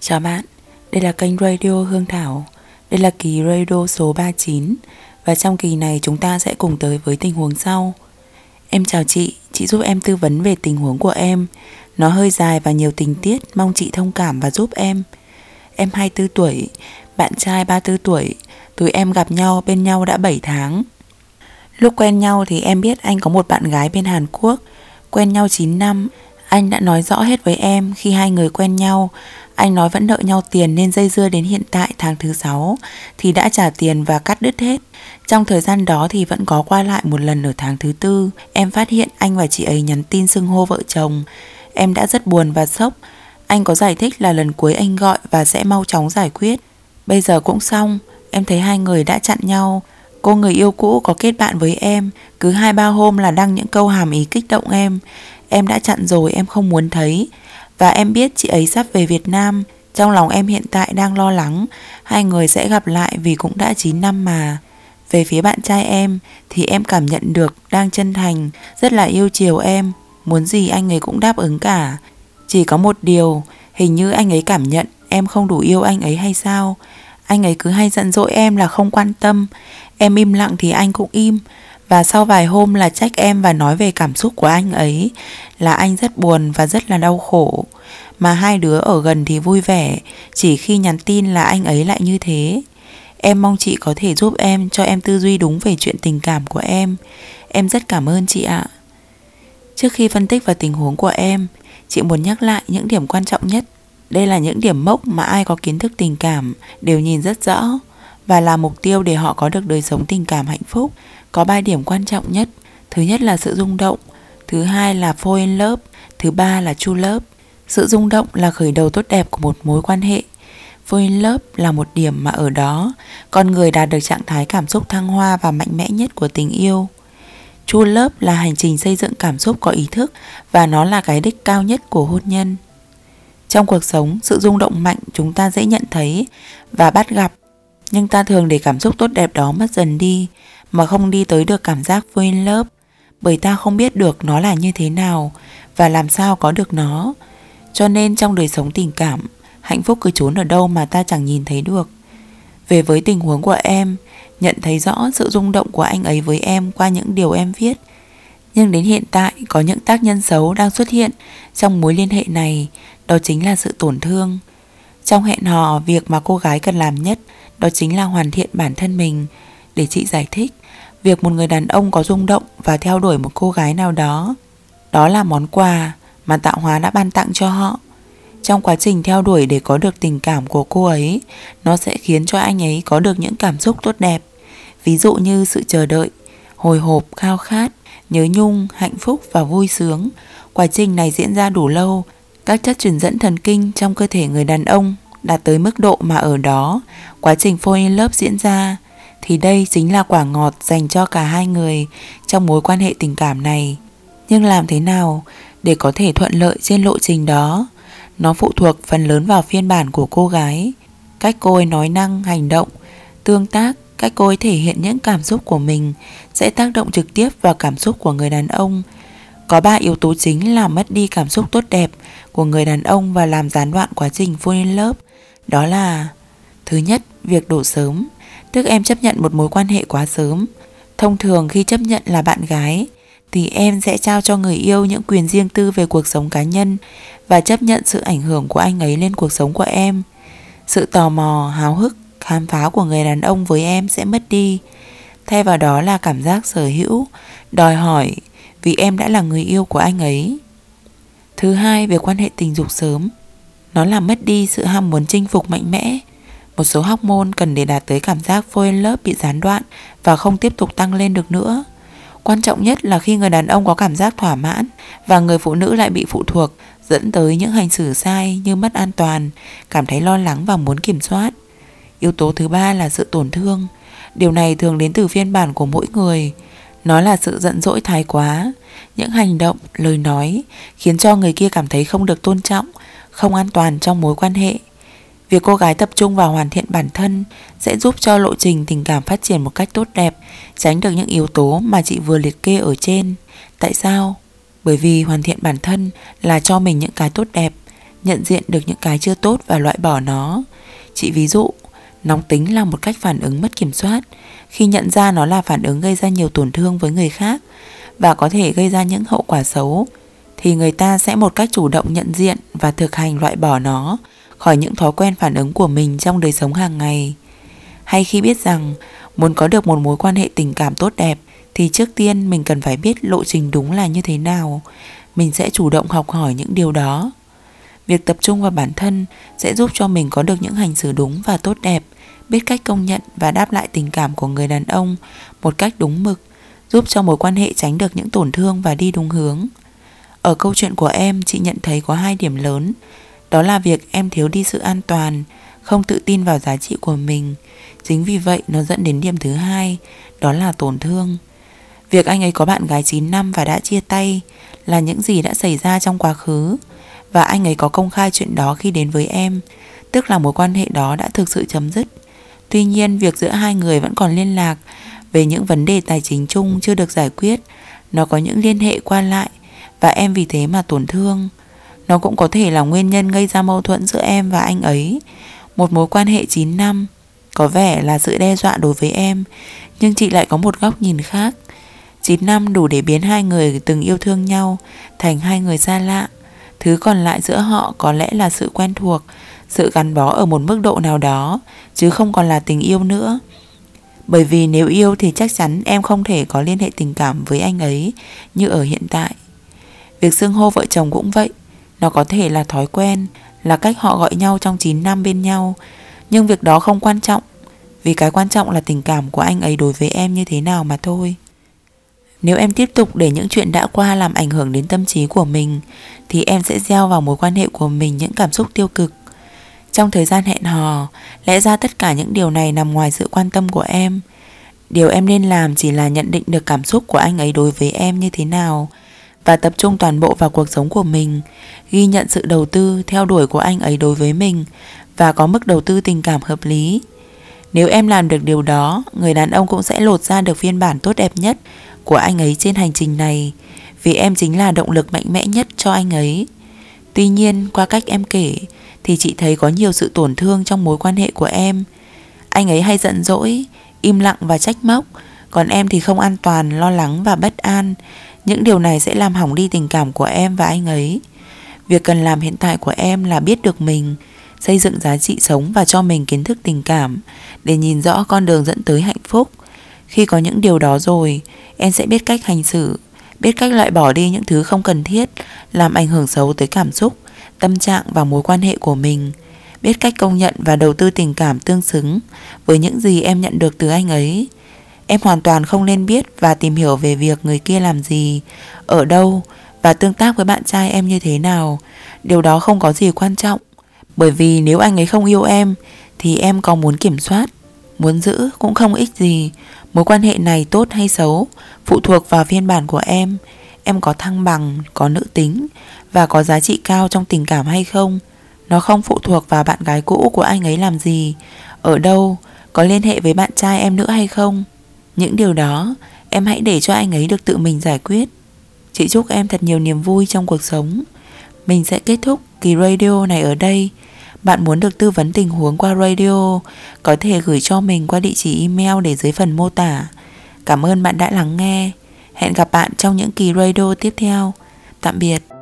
Chào bạn, đây là kênh Radio Hương Thảo. Đây là kỳ radio số 39 và trong kỳ này chúng ta sẽ cùng tới với tình huống sau. Em chào chị, chị giúp em tư vấn về tình huống của em. Nó hơi dài và nhiều tình tiết, mong chị thông cảm và giúp em. Em 24 tuổi, bạn trai 34 tuổi, tụi em gặp nhau bên nhau đã 7 tháng. Lúc quen nhau thì em biết anh có một bạn gái bên Hàn Quốc, quen nhau 9 năm. Anh đã nói rõ hết với em khi hai người quen nhau anh nói vẫn nợ nhau tiền nên dây dưa đến hiện tại tháng thứ 6 thì đã trả tiền và cắt đứt hết. Trong thời gian đó thì vẫn có qua lại một lần ở tháng thứ tư. Em phát hiện anh và chị ấy nhắn tin xưng hô vợ chồng. Em đã rất buồn và sốc. Anh có giải thích là lần cuối anh gọi và sẽ mau chóng giải quyết. Bây giờ cũng xong, em thấy hai người đã chặn nhau. Cô người yêu cũ có kết bạn với em, cứ hai ba hôm là đăng những câu hàm ý kích động em. Em đã chặn rồi em không muốn thấy. Và em biết chị ấy sắp về Việt Nam. Trong lòng em hiện tại đang lo lắng. Hai người sẽ gặp lại vì cũng đã 9 năm mà. Về phía bạn trai em, Thì em cảm nhận được đang chân thành, Rất là yêu chiều em. Muốn gì anh ấy cũng đáp ứng cả. Chỉ có một điều, Hình như anh ấy cảm nhận em không đủ yêu anh ấy hay sao? Anh ấy cứ hay giận dỗi em là không quan tâm. Em im lặng thì anh cũng im và sau vài hôm là trách em và nói về cảm xúc của anh ấy, Là anh rất buồn và rất là đau khổ. Mà hai đứa ở gần thì vui vẻ, Chỉ khi nhắn tin là anh ấy lại như thế. Em mong chị có thể giúp em, cho em tư duy đúng về chuyện tình cảm của em. Em rất cảm ơn chị ạ. Trước khi phân tích vào tình huống của em, Chị muốn nhắc lại những điểm quan trọng nhất. Đây là những điểm mốc mà ai có kiến thức tình cảm đều nhìn rất rõ Và là mục tiêu để họ có được đời sống tình cảm hạnh phúc có ba điểm quan trọng nhất. Thứ nhất là sự rung động, thứ hai là fall in love, thứ ba là true love. Sự rung động là khởi đầu tốt đẹp của một mối quan hệ. Fall in love là một điểm mà ở đó con người đạt được trạng thái cảm xúc thăng hoa và mạnh mẽ nhất của tình yêu. True love là hành trình xây dựng cảm xúc có ý thức và nó là cái đích cao nhất của hôn nhân. Trong cuộc sống, sự rung động mạnh chúng ta dễ nhận thấy và bắt gặp, nhưng ta thường để cảm xúc tốt đẹp đó mất dần đi mà không đi tới được cảm giác vui lớp, bởi ta không biết được nó là như thế nào và làm sao có được nó. Cho nên trong đời sống tình cảm, hạnh phúc cứ trốn ở đâu mà ta chẳng nhìn thấy được. Về với tình huống của em, nhận thấy rõ sự rung động của anh ấy với em qua những điều em viết. Nhưng đến hiện tại có những tác nhân xấu đang xuất hiện trong mối liên hệ này, đó chính là sự tổn thương. Trong hẹn hò, việc mà cô gái cần làm nhất đó chính là hoàn thiện bản thân mình, để chị giải thích việc một người đàn ông có rung động và theo đuổi một cô gái nào đó. Đó là món quà mà tạo hóa đã ban tặng cho họ. Trong quá trình theo đuổi để có được tình cảm của cô ấy, nó sẽ khiến cho anh ấy có được những cảm xúc tốt đẹp. Ví dụ như sự chờ đợi, hồi hộp, khao khát, nhớ nhung, hạnh phúc và vui sướng. Quá trình này diễn ra đủ lâu, các chất truyền dẫn thần kinh trong cơ thể người đàn ông đạt tới mức độ mà ở đó quá trình fall in love diễn ra thì đây chính là quả ngọt dành cho cả hai người trong mối quan hệ tình cảm này. Nhưng làm thế nào để có thể thuận lợi trên lộ trình đó? Nó phụ thuộc phần lớn vào phiên bản của cô gái, cách cô ấy nói năng, hành động, tương tác, cách cô ấy thể hiện những cảm xúc của mình sẽ tác động trực tiếp vào cảm xúc của người đàn ông. Có ba yếu tố chính là mất đi cảm xúc tốt đẹp của người đàn ông và làm gián đoạn quá trình fall in love. Đó là Thứ nhất, việc đổ sớm Tức em chấp nhận một mối quan hệ quá sớm. Thông thường khi chấp nhận là bạn gái Thì em sẽ trao cho người yêu những quyền riêng tư về cuộc sống cá nhân Và chấp nhận sự ảnh hưởng của anh ấy lên cuộc sống của em. Sự tò mò, háo hức, khám phá của người đàn ông với em sẽ mất đi. Thay vào đó là cảm giác sở hữu, đòi hỏi Vì em đã là người yêu của anh ấy. Thứ hai về quan hệ tình dục sớm. Nó làm mất đi sự ham muốn chinh phục mạnh mẽ một số hormone cần để đạt tới cảm giác phôi lớp bị gián đoạn và không tiếp tục tăng lên được nữa. Quan trọng nhất là khi người đàn ông có cảm giác thỏa mãn và người phụ nữ lại bị phụ thuộc dẫn tới những hành xử sai như mất an toàn, cảm thấy lo lắng và muốn kiểm soát. Yếu tố thứ ba là sự tổn thương. Điều này thường đến từ phiên bản của mỗi người. Nó là sự giận dỗi thái quá, những hành động, lời nói khiến cho người kia cảm thấy không được tôn trọng, không an toàn trong mối quan hệ. Việc cô gái tập trung vào hoàn thiện bản thân sẽ giúp cho lộ trình tình cảm phát triển một cách tốt đẹp, tránh được những yếu tố mà chị vừa liệt kê ở trên. Tại sao? Bởi vì hoàn thiện bản thân là cho mình những cái tốt đẹp, nhận diện được những cái chưa tốt và loại bỏ nó. Chị ví dụ, nóng tính là một cách phản ứng mất kiểm soát khi nhận ra nó là phản ứng gây ra nhiều tổn thương với người khác và có thể gây ra những hậu quả xấu thì người ta sẽ một cách chủ động nhận diện và thực hành loại bỏ nó khỏi những thói quen phản ứng của mình trong đời sống hàng ngày. Hay khi biết rằng muốn có được một mối quan hệ tình cảm tốt đẹp thì trước tiên mình cần phải biết lộ trình đúng là như thế nào. Mình sẽ chủ động học hỏi những điều đó. Việc tập trung vào bản thân sẽ giúp cho mình có được những hành xử đúng và tốt đẹp, biết cách công nhận và đáp lại tình cảm của người đàn ông một cách đúng mực, giúp cho mối quan hệ tránh được những tổn thương và đi đúng hướng. Ở câu chuyện của em, chị nhận thấy có hai điểm lớn. Đó là việc em thiếu đi sự an toàn, không tự tin vào giá trị của mình. Chính vì vậy nó dẫn đến điểm thứ hai, đó là tổn thương. Việc anh ấy có bạn gái 9 năm và đã chia tay là những gì đã xảy ra trong quá khứ và anh ấy có công khai chuyện đó khi đến với em, tức là mối quan hệ đó đã thực sự chấm dứt. Tuy nhiên, việc giữa hai người vẫn còn liên lạc về những vấn đề tài chính chung chưa được giải quyết, nó có những liên hệ qua lại và em vì thế mà tổn thương. Nó cũng có thể là nguyên nhân gây ra mâu thuẫn giữa em và anh ấy. Một mối quan hệ 9 năm có vẻ là sự đe dọa đối với em, nhưng chị lại có một góc nhìn khác. 9 năm đủ để biến hai người từng yêu thương nhau thành hai người xa lạ. Thứ còn lại giữa họ có lẽ là sự quen thuộc, sự gắn bó ở một mức độ nào đó, chứ không còn là tình yêu nữa. Bởi vì nếu yêu thì chắc chắn em không thể có liên hệ tình cảm với anh ấy như ở hiện tại. Việc xưng hô vợ chồng cũng vậy, nó có thể là thói quen, là cách họ gọi nhau trong 9 năm bên nhau, nhưng việc đó không quan trọng, vì cái quan trọng là tình cảm của anh ấy đối với em như thế nào mà thôi. Nếu em tiếp tục để những chuyện đã qua làm ảnh hưởng đến tâm trí của mình thì em sẽ gieo vào mối quan hệ của mình những cảm xúc tiêu cực. Trong thời gian hẹn hò, lẽ ra tất cả những điều này nằm ngoài sự quan tâm của em. Điều em nên làm chỉ là nhận định được cảm xúc của anh ấy đối với em như thế nào và tập trung toàn bộ vào cuộc sống của mình, ghi nhận sự đầu tư theo đuổi của anh ấy đối với mình và có mức đầu tư tình cảm hợp lý. Nếu em làm được điều đó, người đàn ông cũng sẽ lột ra được phiên bản tốt đẹp nhất của anh ấy trên hành trình này vì em chính là động lực mạnh mẽ nhất cho anh ấy. Tuy nhiên, qua cách em kể thì chị thấy có nhiều sự tổn thương trong mối quan hệ của em. Anh ấy hay giận dỗi, im lặng và trách móc, còn em thì không an toàn, lo lắng và bất an. Những điều này sẽ làm hỏng đi tình cảm của em và anh ấy. Việc cần làm hiện tại của em là biết được mình, xây dựng giá trị sống và cho mình kiến thức tình cảm để nhìn rõ con đường dẫn tới hạnh phúc. Khi có những điều đó rồi, em sẽ biết cách hành xử, biết cách loại bỏ đi những thứ không cần thiết, làm ảnh hưởng xấu tới cảm xúc, tâm trạng và mối quan hệ của mình. Biết cách công nhận và đầu tư tình cảm tương xứng với những gì em nhận được từ anh ấy. Em hoàn toàn không nên biết và tìm hiểu về việc người kia làm gì, ở đâu và tương tác với bạn trai em như thế nào. Điều đó không có gì quan trọng. Bởi vì nếu anh ấy không yêu em thì em có muốn kiểm soát, muốn giữ cũng không ích gì. Mối quan hệ này tốt hay xấu phụ thuộc vào phiên bản của em. Em có thăng bằng, có nữ tính và có giá trị cao trong tình cảm hay không. Nó không phụ thuộc vào bạn gái cũ của anh ấy làm gì, ở đâu, có liên hệ với bạn trai em nữa hay không. Những điều đó em hãy để cho anh ấy được tự mình giải quyết. Chị chúc em thật nhiều niềm vui trong cuộc sống. Mình sẽ kết thúc kỳ radio này ở đây. Bạn muốn được tư vấn tình huống qua radio, có thể gửi cho mình qua địa chỉ email để dưới phần mô tả. Cảm ơn bạn đã lắng nghe. Hẹn gặp bạn trong những kỳ radio tiếp theo. Tạm biệt.